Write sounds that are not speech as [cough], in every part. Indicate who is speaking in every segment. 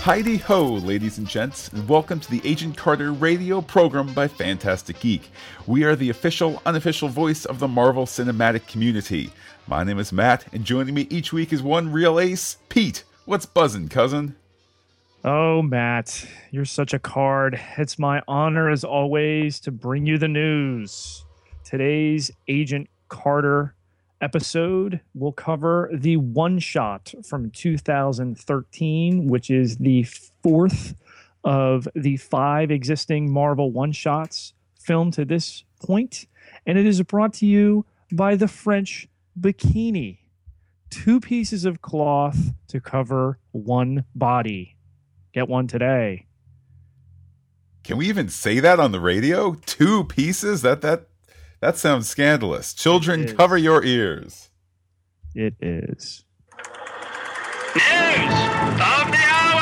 Speaker 1: Heidi ho, ladies and gents, and welcome to the Agent Carter radio program by Fantastic Geek. We are the official, unofficial voice of the Marvel cinematic community. My name is Matt, and joining me each week is one real ace, Pete. What's buzzing, cousin?
Speaker 2: Oh, Matt, you're such a card. It's my honor, as always, to bring you the news. Today's Agent Carter episode will cover the one shot from 2013, which is the fourth of the five existing Marvel one shots filmed to this point, and it is brought to you by the French Bikini. Two pieces of cloth to cover one body. Get one today.
Speaker 1: Can we even say that on the radio? Two pieces? That that that sounds scandalous. Children, cover your ears.
Speaker 2: It is.
Speaker 3: News of the hour.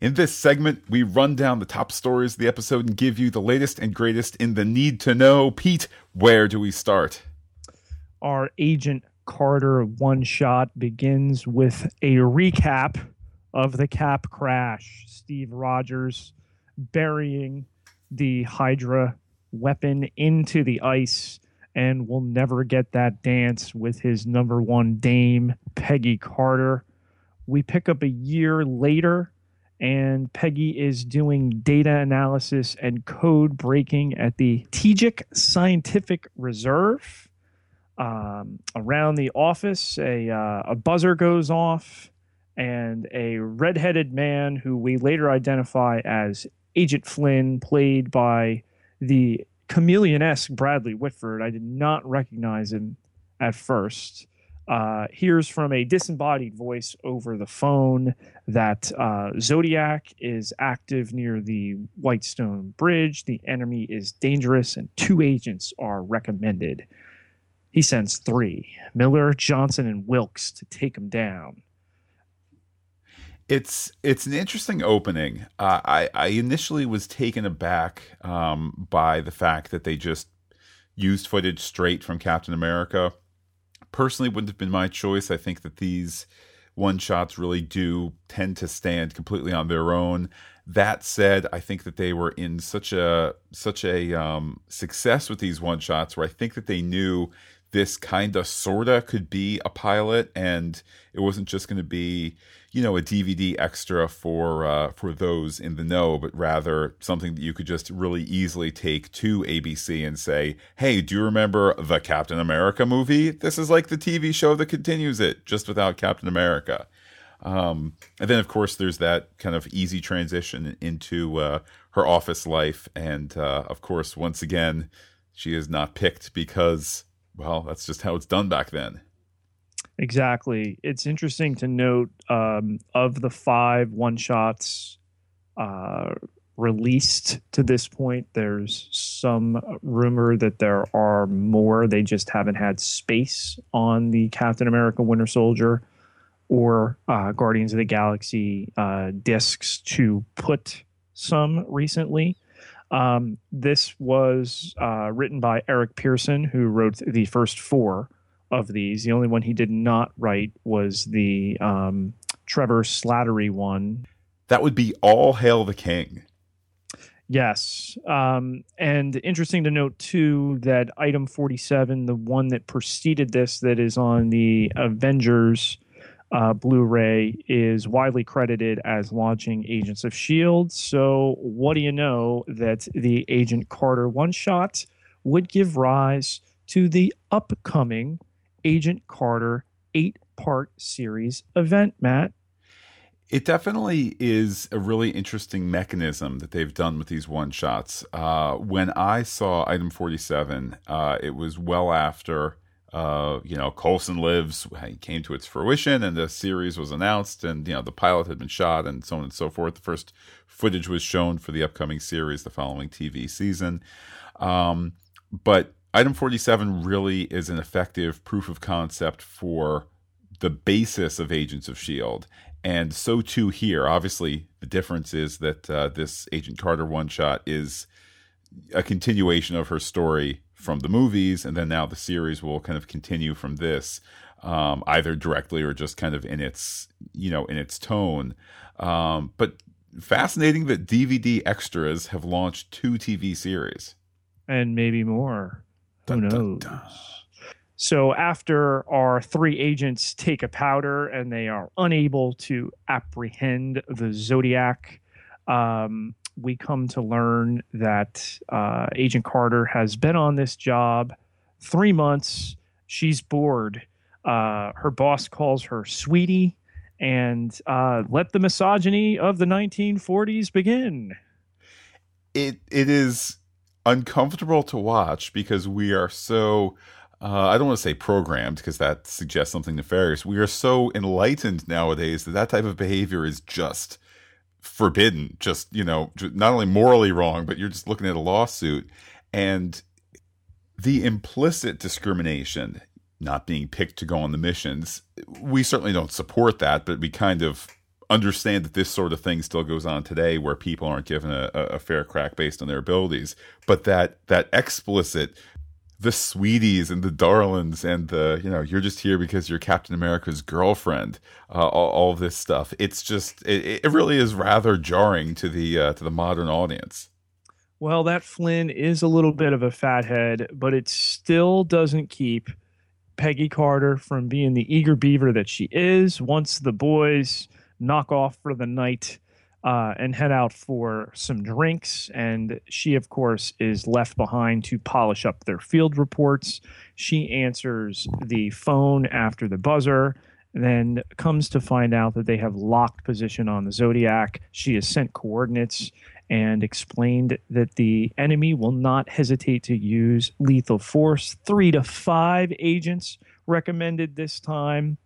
Speaker 1: In this segment, we run down the top stories of the episode and give you the latest and greatest in the need to know. Pete, where do we start?
Speaker 2: Our agent Carter one shot begins with a recap of the cap crash. Steve Rogers burying the Hydra weapon into the ice and will never get that dance with his number one dame, Peggy Carter. We pick up a year later, and Peggy is doing data analysis and code breaking at the Strategic Scientific Reserve um, around the office, a, uh, a buzzer goes off, and a redheaded man who we later identify as Agent Flynn, played by the chameleon esque Bradley Whitford. I did not recognize him at first. Uh, hears from a disembodied voice over the phone that uh, Zodiac is active near the Whitestone Bridge. The enemy is dangerous, and two agents are recommended. He sends three Miller, Johnson, and Wilkes to take him down.
Speaker 1: It's it's an interesting opening. Uh, I I initially was taken aback um, by the fact that they just used footage straight from Captain America. Personally, wouldn't have been my choice. I think that these one shots really do tend to stand completely on their own. That said, I think that they were in such a such a um, success with these one shots where I think that they knew this kind of sorta could be a pilot and it wasn't just going to be you know a dvd extra for uh, for those in the know but rather something that you could just really easily take to abc and say hey do you remember the captain america movie? This is like the tv show that continues it just without captain america. Um, and then of course there's that kind of easy transition into uh, her office life. And uh, of course once again she is not picked because well, that's just how it's done back then.
Speaker 2: Exactly. It's interesting to note um, of the five one shots uh, released to this point, there's some rumor that there are more. They just haven't had space on the Captain America Winter Soldier or uh, Guardians of the Galaxy uh, discs to put some recently. Um, this was uh, written by Eric Pearson, who wrote the first four of these. The only one he did not write was the um, Trevor Slattery one.
Speaker 1: That would be All Hail the King.
Speaker 2: Yes. Um, and interesting to note, too, that item 47, the one that preceded this, that is on the Avengers uh, Blu-ray is widely credited as launching Agents of Shield. So, what do you know that the Agent Carter one-shot would give rise to the upcoming Agent Carter eight-part series event, Matt?
Speaker 1: It definitely is a really interesting mechanism that they've done with these one shots. Uh, when I saw item 47, uh, it was well after uh, you know, Coulson Lives came to its fruition and the series was announced and, you know, the pilot had been shot and so on and so forth. The first footage was shown for the upcoming series, the following TV season. Um, but item 47 really is an effective proof of concept for the basis of Agents of S.H.I.E.L.D. And so too here. Obviously, the difference is that uh, this Agent Carter one shot is a continuation of her story from the movies, and then now the series will kind of continue from this, um, either directly or just kind of in its you know in its tone. Um, but fascinating that DVD extras have launched two TV series
Speaker 2: and maybe more. Who
Speaker 1: Dun, dun,
Speaker 2: knows? So after our three agents take a powder and they are unable to apprehend the Zodiac, um, we come to learn that uh, Agent Carter has been on this job three months. She's bored. Uh, her boss calls her sweetie, and uh, let the misogyny of the 1940s begin.
Speaker 1: it it is uncomfortable to watch because we are so uh, I don't want to say programmed because that suggests something nefarious. We are so enlightened nowadays that that type of behavior is just forbidden. Just you know, not only morally wrong, but you're just looking at a lawsuit and the implicit discrimination, not being picked to go on the missions. We certainly don't support that, but we kind of understand that this sort of thing still goes on today where people aren't given a, a fair crack based on their abilities but that that explicit the sweeties and the darlings and the you know you're just here because you're captain america's girlfriend uh, all, all this stuff. It's just it, it really is rather jarring to the uh, to the modern audience.
Speaker 2: Well, that Flynn is a little bit of a fathead, but it still doesn't keep Peggy Carter from being the eager beaver that she is. Once the boys knock off for the night uh, and head out for some drinks. And she, of course, is left behind to polish up their field reports. She answers the phone after the buzzer. Then comes to find out that they have locked position on the Zodiac. She has sent coordinates and explained that the enemy will not hesitate to use lethal force. Three to five agents recommended this time,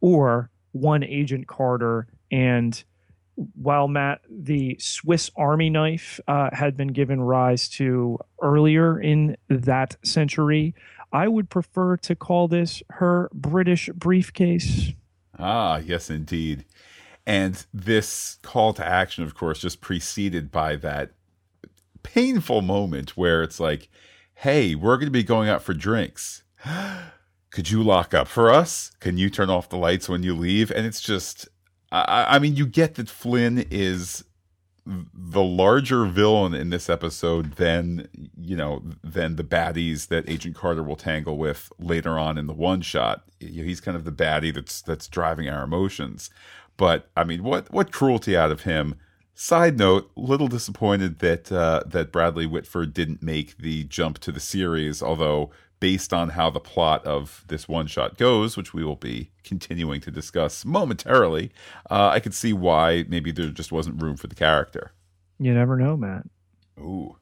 Speaker 2: or one agent Carter. And while Matt, the Swiss Army knife uh, had been given rise to earlier in that century, I would prefer to call this her British briefcase.
Speaker 1: Ah, yes, indeed. And this call to action, of course, just preceded by that painful moment where it's like, hey, we're going to be going out for drinks. [gasps] [gasps] Could you lock up for us? Can you turn off the lights when you leave? And it's just, I, I mean, you get that Flynn is the larger villain in this episode than you know than the baddies that Agent Carter will tangle with later on in the one shot. He's kind of the baddie that's that's driving our emotions. But I mean, what what cruelty out of him. Side note: little disappointed that uh, that Bradley Whitford didn't make the jump to the series. Although, based on how the plot of this one shot goes, which we will be continuing to discuss momentarily, uh, I could see why maybe there just wasn't room for the character.
Speaker 2: You never know, Matt.
Speaker 1: Ooh.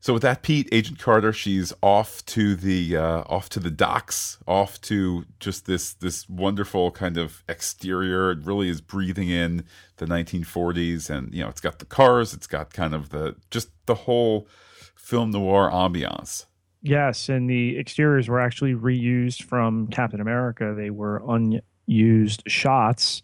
Speaker 1: So with that, Pete, Agent Carter, she's off to the uh, off to the docks, off to just this this wonderful kind of exterior. It really is breathing in the 1940s, and you know, it's got the cars, it's got kind of the just the whole film noir ambiance.
Speaker 2: Yes, and the exteriors were actually reused from Captain America. They were unused shots.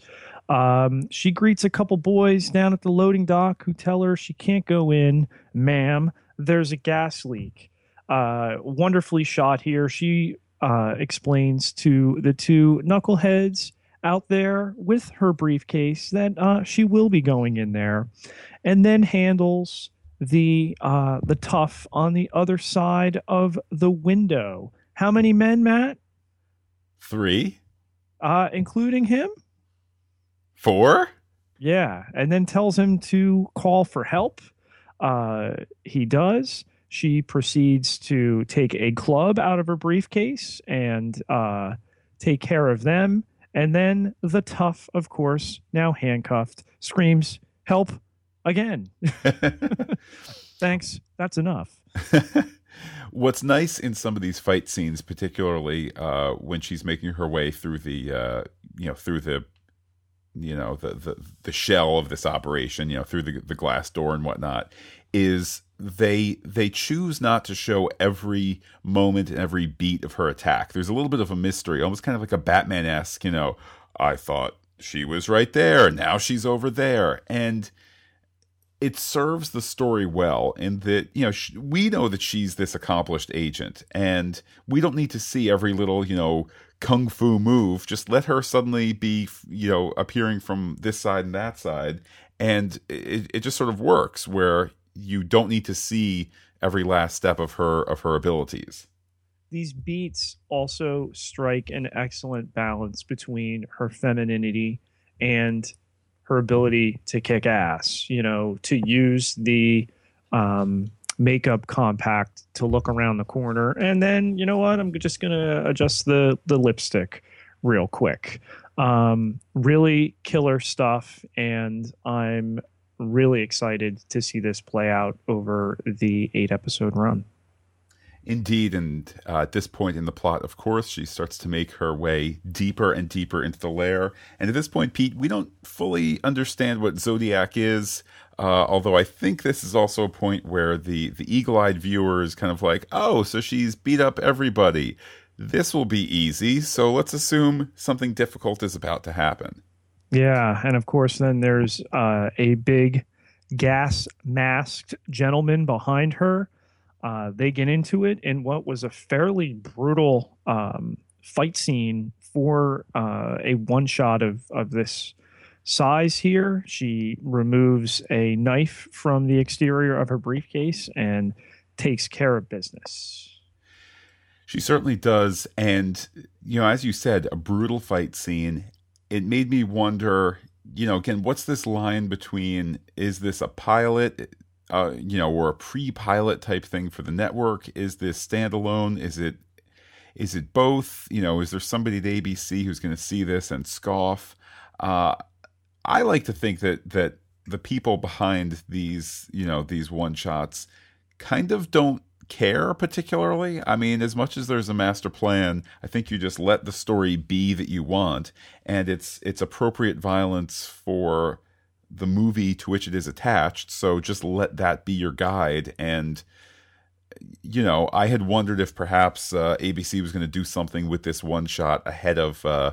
Speaker 2: Um, she greets a couple boys down at the loading dock who tell her she can't go in, ma'am. There's a gas leak. Uh, wonderfully shot here. She uh, explains to the two knuckleheads out there with her briefcase that uh, she will be going in there, and then handles the uh, the tough on the other side of the window. How many men, Matt?
Speaker 1: Three,
Speaker 2: Uh, including him?
Speaker 1: four.
Speaker 2: Yeah, and then tells him to call for help. Uh, he does. She proceeds to take a club out of her briefcase and uh, take care of them. And then the tough, of course, now handcuffed, screams, Help again. [laughs] Thanks. That's enough. [laughs]
Speaker 1: What's nice in some of these fight scenes, particularly uh, when she's making her way through the, uh, you know, through the, you know, the, the the shell of this operation, you know, through the the glass door and whatnot, is they they choose not to show every moment and every beat of her attack. There's a little bit of a mystery, almost kind of like a Batman esque, you know. I thought she was right there, now she's over there, and it serves the story well in that you know we know that she's this accomplished agent and we don't need to see every little you know kung fu move. Just let her suddenly be you know appearing from this side and that side. And it, it just sort of works where you don't need to see every last step of her of her abilities.
Speaker 2: These beats also strike an excellent balance between her femininity and her ability to kick ass, you know, to use the um, makeup compact to look around the corner. And then, you know what? I'm just going to adjust the, the lipstick real quick. Um, really killer stuff. And I'm really excited to see this play out over the eight episode run.
Speaker 1: Indeed, and uh, at this point in the plot, of course, she starts to make her way deeper and deeper into the lair. And at this point, Pete, we don't fully understand what Zodiac is, uh, although I think this is also a point where the, the eagle eyed viewer is kind of like, oh, so she's beat up everybody. This will be easy, so let's assume something difficult is about to happen.
Speaker 2: Yeah, and of course, then there's uh, a big gas masked gentleman behind her uh, they get into it in what was a fairly brutal um, fight scene for uh, a one shot of, of this size here. She removes a knife from the exterior of her briefcase and takes care of business.
Speaker 1: She certainly does. And, you know, as you said, a brutal fight scene. It made me wonder, you know, again, what's this line between is this a pilot? Uh, you know, or a pre-pilot type thing for the network? Is this standalone? Is it is it both? You know, is there somebody at ABC who's going to see this and scoff? Uh, I like to think that that the people behind these, you know, these one shots kind of don't care particularly. I mean, as much as there's a master plan, I think you just let the story be that you want, and it's it's appropriate violence for the movie to which it is attached. So just let that be your guide. And, you know, I had wondered if perhaps uh, ABC was going to do something with this one shot ahead of, uh,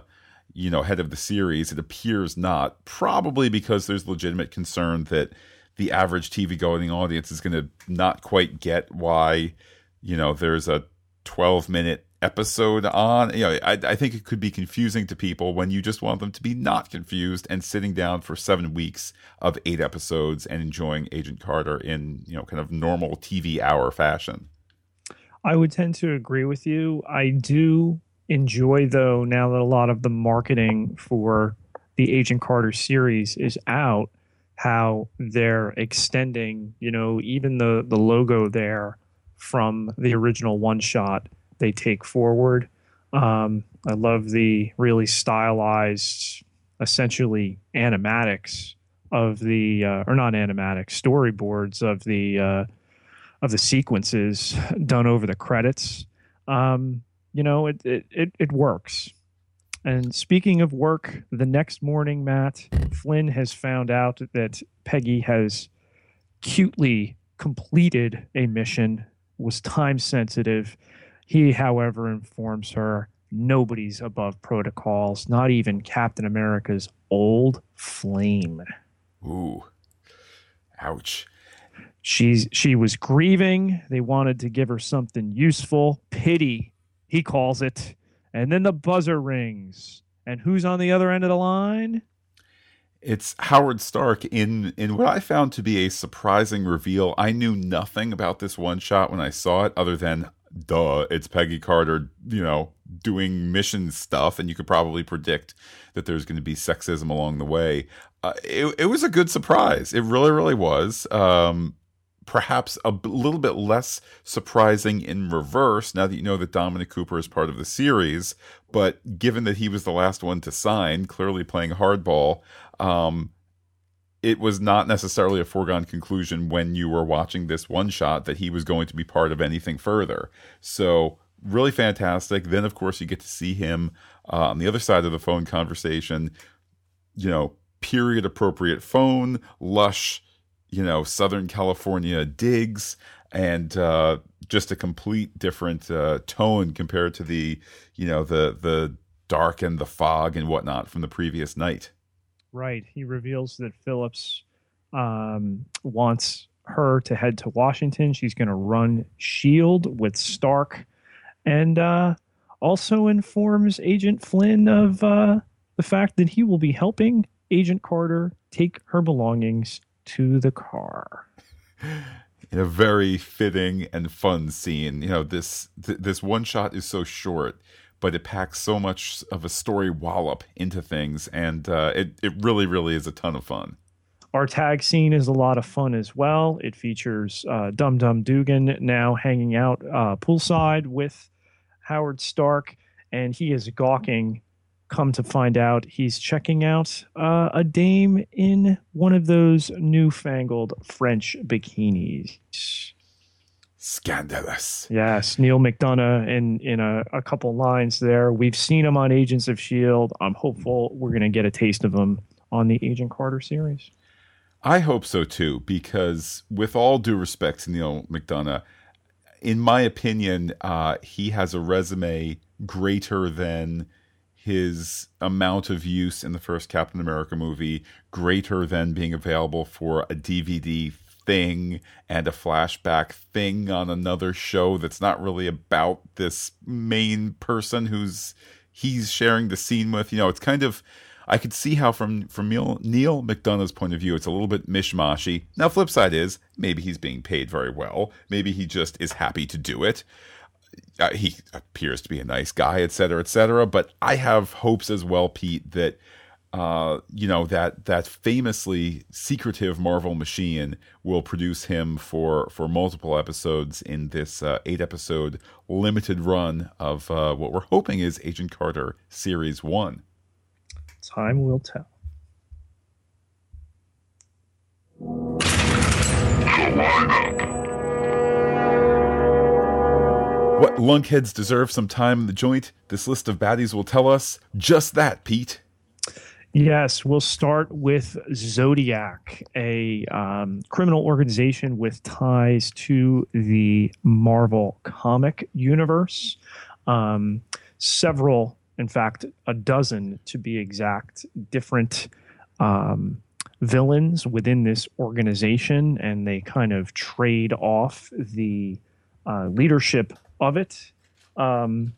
Speaker 1: you know, ahead of the series. It appears not, probably because there's legitimate concern that the average TV going audience is going to not quite get why, you know, there's a 12 minute episode on. You know, I, I think it could be confusing to people when you just want them to be not confused and sitting down for seven weeks of eight episodes and enjoying Agent Carter in you know kind of normal TV hour fashion.
Speaker 2: I would tend to agree with you. I do enjoy though now that a lot of the marketing for the Agent Carter series is out how they're extending, you know, even the the logo there from the original one shot they take forward. Um, I love the really stylized, essentially animatics of the, uh, or not animatics, storyboards of the uh, of the sequences done over the credits. Um, you know, it, it it it works. And speaking of work, the next morning, Matt Flynn has found out that Peggy has cutely completed a mission, was time sensitive, he, however, informs her nobody's above protocols, not even Captain America's old flame.
Speaker 1: Ooh. Ouch.
Speaker 2: She's she was grieving. They wanted to give her something useful. Pity, he calls it. And then the buzzer rings. And who's on the other end of the line?
Speaker 1: It's Howard Stark in in what I found to be a surprising reveal. I knew nothing about this one shot when I saw it, other than duh, it's Peggy Carter, you know, doing mission stuff, and you could probably predict that there's going to be sexism along the way. Uh, it, it was a good surprise. It really, really was. Um, perhaps a b- little bit less surprising in reverse now that you know that Dominic Cooper is part of the series. But given that he was the last one to sign, clearly playing hardball, um, it was not necessarily a foregone conclusion when you were watching this one shot that he was going to be part of anything further. So, really fantastic. Then, of course, you get to see him uh, on the other side of the phone conversation, you know, period appropriate phone, lush, you know, Southern California digs, and uh, just a complete different uh, tone compared to the, you know, the, the, dark and the fog and whatnot from the previous night.
Speaker 2: Right. He reveals that Phillips um, wants her to head to Washington. She's going to run Shield with Stark, and uh, also informs Agent Flynn of uh, the fact that he will be helping Agent Carter take her belongings to the car.
Speaker 1: In a very fitting and fun scene, you know this th- this one shot is so short, but it packs so much of a story wallop into things, and uh, it it really really is a ton of fun.
Speaker 2: Our tag scene is a lot of fun as well. It features uh, Dum Dum Dugan now hanging out uh, poolside with Howard Stark, and he is gawking. Come to find out, he's checking out uh, a dame in one of those newfangled French bikinis.
Speaker 1: Scandalous.
Speaker 2: Yes, Neal McDonough in in a, a couple lines there. We've seen him on Agents of Shield. I'm hopeful we're going to get a taste of him on the Agent Carter series.
Speaker 1: I hope so too, because with all due respect to Neal McDonough, in my opinion, uh, he has a resume greater than his amount of use in the first Captain America movie, greater than being available for a DVD thing and a flashback thing on another show that's not really about this main person who's he's sharing the scene with. You know, it's kind of I could see how from from Neal, Neal McDonough's point of view, it's a little bit mishmashy. Now, flip side is maybe he's being paid very well. Maybe he just is happy to do it. Uh, he appears to be a nice guy, et cetera, et cetera. But I have hopes as well, Pete, that uh, you know that that famously secretive Marvel machine will produce him for for multiple episodes in this uh, eight episode limited run of uh, what we're hoping is Agent Carter series one.
Speaker 2: Time will tell.
Speaker 1: What lunkheads deserve some time in the joint? This list of baddies will tell us just that, Pete.
Speaker 2: Yes, we'll start with Zodiac, a um, criminal organization with ties to the Marvel comic universe. Um, several, in fact, a dozen to be exact, different um, villains within this organization, and they kind of trade off the uh, leadership of it. Um,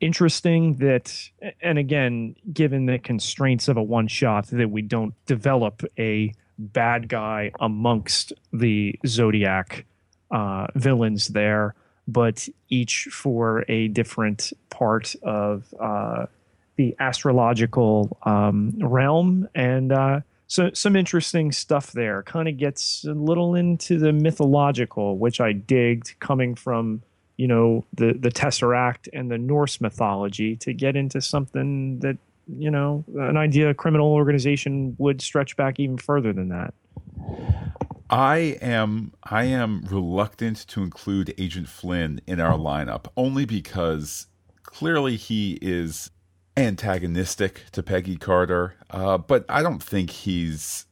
Speaker 2: interesting that, and again, given the constraints of a one shot, that we don't develop a bad guy amongst the Zodiac uh, villains there, but each for a different part of uh, the astrological um, realm. And uh, so, some interesting stuff there. Kind of gets a little into the mythological, which I digged coming from you know the the tesseract and the norse mythology to get into something that you know an idea a criminal organization would stretch back even further than that
Speaker 1: I am I am reluctant to include Agent Flynn in our lineup only because clearly he is antagonistic to Peggy Carter, uh, but I don't think he's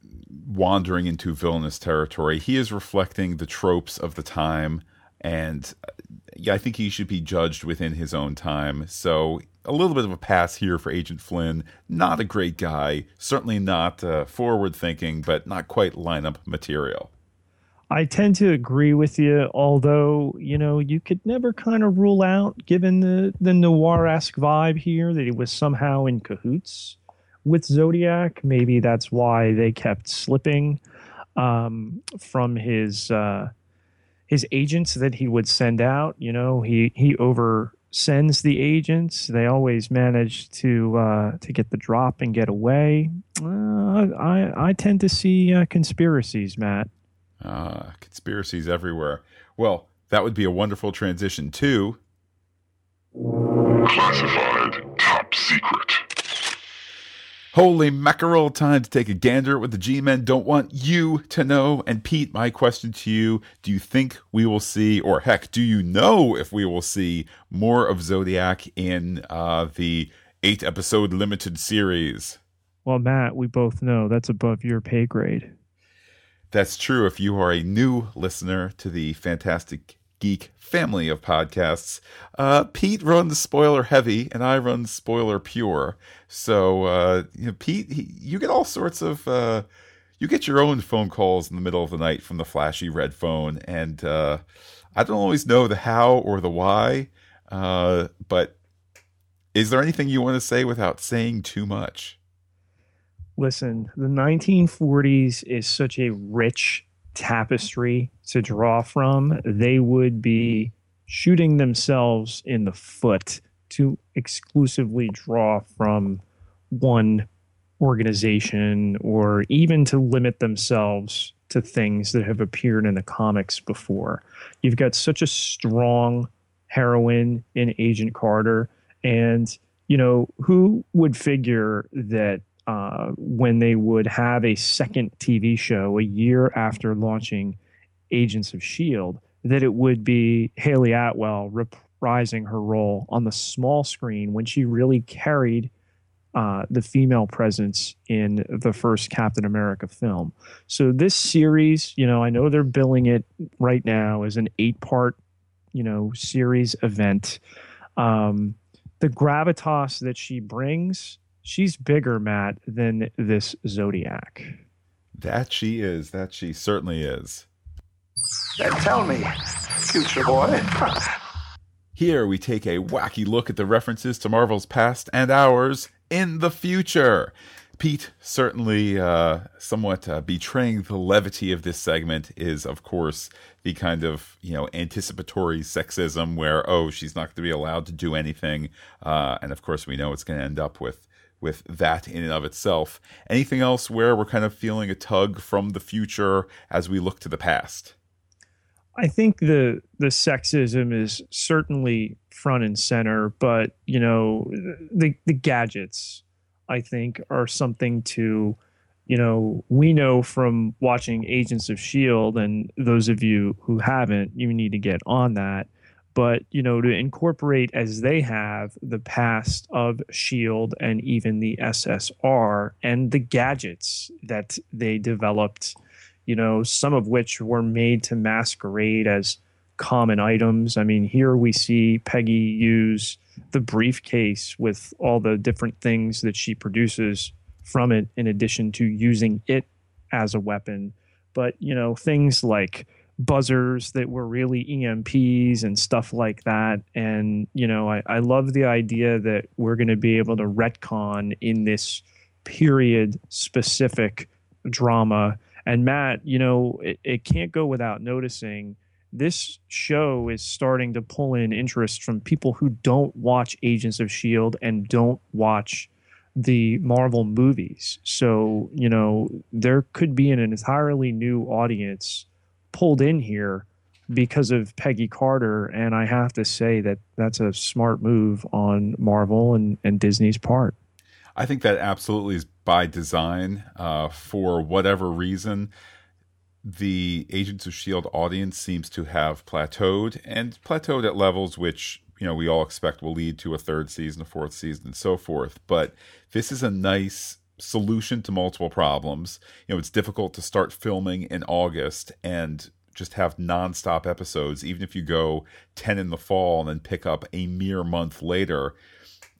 Speaker 1: wandering into villainous territory. He is reflecting the tropes of the time, and yeah, I think he should be judged within his own time. So a little bit of a pass here for Agent Flynn. Not a great guy, certainly not uh, forward thinking, but not quite lineup material.
Speaker 2: I tend to agree with you, although, you know, you could never kind of rule out, given the, the noir esque vibe here, that he was somehow in cahoots with Zodiac. Maybe that's why they kept slipping um, from his. Uh, his agents that he would send out. You know, he he over sends the agents. They always manage to uh, to get the drop and get away. Uh, I I tend to see uh, conspiracies, Matt.
Speaker 1: Ah, conspiracies everywhere. Well, that would be a wonderful transition to
Speaker 3: Classified top secret.
Speaker 1: Holy mackerel, time to take a gander at what the G men don't want you to know. And Pete, my question to you do you think we will see, or heck, do you know if we will see more of Zodiac in uh, the eight episode limited series?
Speaker 2: Well, Matt, we both know that's above your pay grade.
Speaker 1: That's true if you are a new listener to the Fantastic Geek family of podcasts. Uh, Pete runs spoiler heavy, and I run spoiler pure. So, uh, you know, Pete, he, you get all sorts of uh, you get your own phone calls in the middle of the night from the flashy red phone, and uh, I don't always know the how or the why. Uh, but is there anything you want to say without saying too much?
Speaker 2: Listen, the 1940s is such a rich tapestry to draw from. They would be shooting themselves in the foot to exclusively draw from one organization or even to limit themselves to things that have appeared in the comics before. You've got such a strong heroine in Agent Carter. And, you know, who would figure that uh, when they would have a second TV show a year after launching Agents of S.H.I.E.L.D., that it would be Hayley Atwell reprising her role on the small screen when she really carried uh, the female presence in the first Captain America film. So this series, you know, I know they're billing it right now as an eight-part, you know, series event. Um, the gravitas that she brings, she's bigger, Matt, than this Zodiac.
Speaker 1: That she is. That she certainly is.
Speaker 4: Then tell me, future boy.
Speaker 1: Here we take a wacky look at the references to Marvel's past and ours in the future. Pete, certainly uh, somewhat uh, betraying the levity of this segment is, of course, the kind of you know anticipatory sexism where oh she's not going to be allowed to do anything, uh, and of course we know it's going to end up with with that in and of itself. Anything else where we're kind of feeling a tug from the future as we look to the past?
Speaker 2: I think the the sexism is certainly front and center, but you know the the gadgets I think are something to you know we know from watching Agents of Shield and those of you who haven't you need to get on that. But you know to incorporate as they have the past of shield and even the ssr and the gadgets that they developed you know, some of which were made to masquerade as common items. I mean, here we see Peggy use the briefcase with all the different things that she produces from it, in addition to using it as a weapon. But, you know, things like buzzers that were really EMPs and stuff like that. And, you know, I, I love the idea that we're going to be able to retcon in this period specific drama and Matt, you know, it, it can't go without noticing this show is starting to pull in interest from people who don't watch Agents of S.H.I.E.L.D. and don't watch the Marvel movies. So, you know, there could be an entirely new audience pulled in here because of Peggy Carter. And I have to say that that's a smart move on Marvel and, and Disney's part.
Speaker 1: I think that absolutely is by design. Uh, for whatever reason, the Agents of S.H.I.E.L.D. audience seems to have plateaued and plateaued at levels which, you know, we all expect will lead to a third season, a fourth season, and so forth. But this is a nice solution to multiple problems. You know, it's difficult to start filming in August and just have nonstop episodes, even if you go 10 in the fall and then pick up a mere month later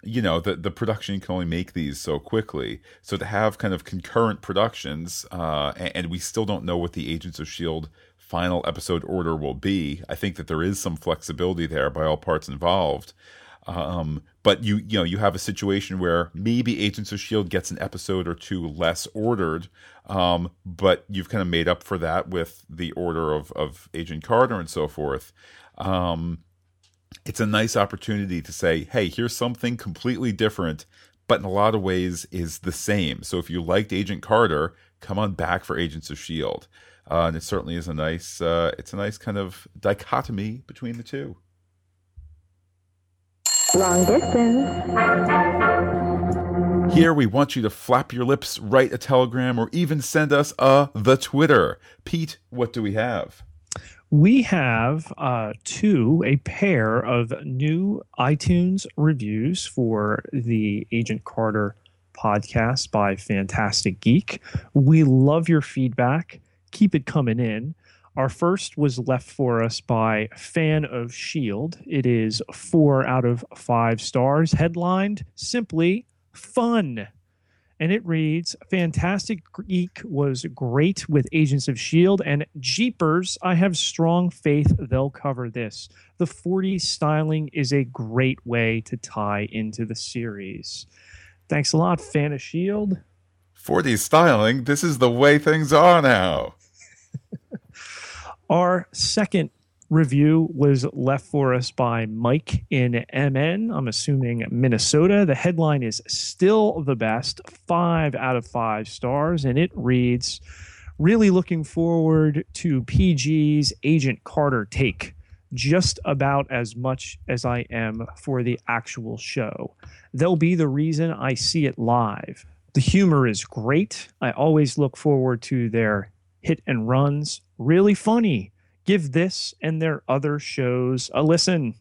Speaker 1: you know the the production can only make these so quickly. So to have kind of concurrent productions uh, and, and, we still don't know what the agents of shield final episode order will be i think that there is some flexibility there by all parts involved. Um, but you you know you have a situation where maybe agents of shield gets an episode or two less ordered um, but you've kind of made up for that with the order of of agent carter and so forth. Um, it's a nice opportunity to say, hey, here's something completely different, but in a lot of ways is the same. So if you liked Agent Carter, come on back for Agents of S.H.I.E.L.D. Uh, and it certainly is a nice, uh, it's a nice kind of dichotomy between the two.
Speaker 5: Long distance.
Speaker 1: Here we want you to flap your lips, write a telegram, or even send us a the Twitter. Pete, what do we have?
Speaker 2: We have uh, two, a pair of new iTunes reviews for the Agent Carter podcast by Fantastic Geek. We love your feedback. Keep it coming in. Our first was left for us by Fan of Shield. It is four out of five stars, headlined simply fun. And it reads Fantastic Geek was great with Agents of S.H.I.E.L.D. and Jeepers. I have strong faith they'll cover this. The 40s styling is a great way to tie into the series. Thanks a lot, fan of S.H.I.E.L.D.
Speaker 1: 40s styling, this is the way things are now. [laughs]
Speaker 2: Our second review was left for us by Mike in MN. I'm assuming Minnesota. The headline is still the best, five out of five stars, and it reads Really looking forward to PG's Agent Carter take. Just about as much as I am for the actual show. They'll be the reason I see it live. The humor is great. I always look forward to their hit and runs. Really funny give this and their other shows a listen.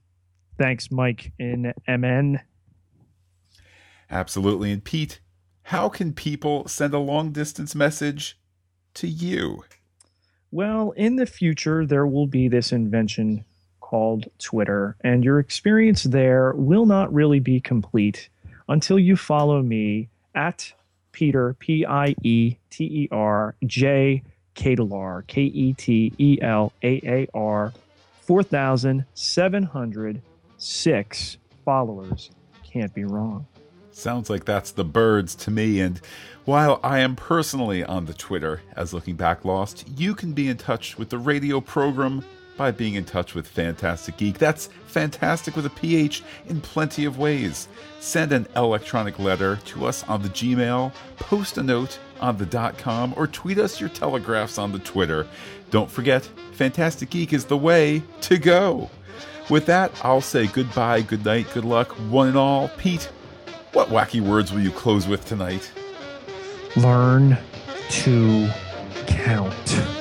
Speaker 2: Thanks, Mike in MN.
Speaker 1: Absolutely. And Pete, how can people send a long distance message to you?
Speaker 2: Well, in the future, there will be this invention called Twitter, and your experience there will not really be complete until you follow me at Peter, P I E T E R J Ketelaar, K E T E L A A R, 4,706 followers. Can't be wrong.
Speaker 1: Sounds like that's the birds to me. And while I am personally on the Twitter as Looking Back Lost, you can be in touch with the radio program by being in touch with Fantastic Geek. That's fantastic with a PH in plenty of ways. Send an electronic letter to us on the Gmail, post a note on the dot com, or tweet us your telegraphs on the Twitter. Don't forget, Fantastic Geek is the way to go. With that, I'll say goodbye, good night, good luck, one and all. Pete, what wacky words will you close with tonight?
Speaker 2: Learn to count.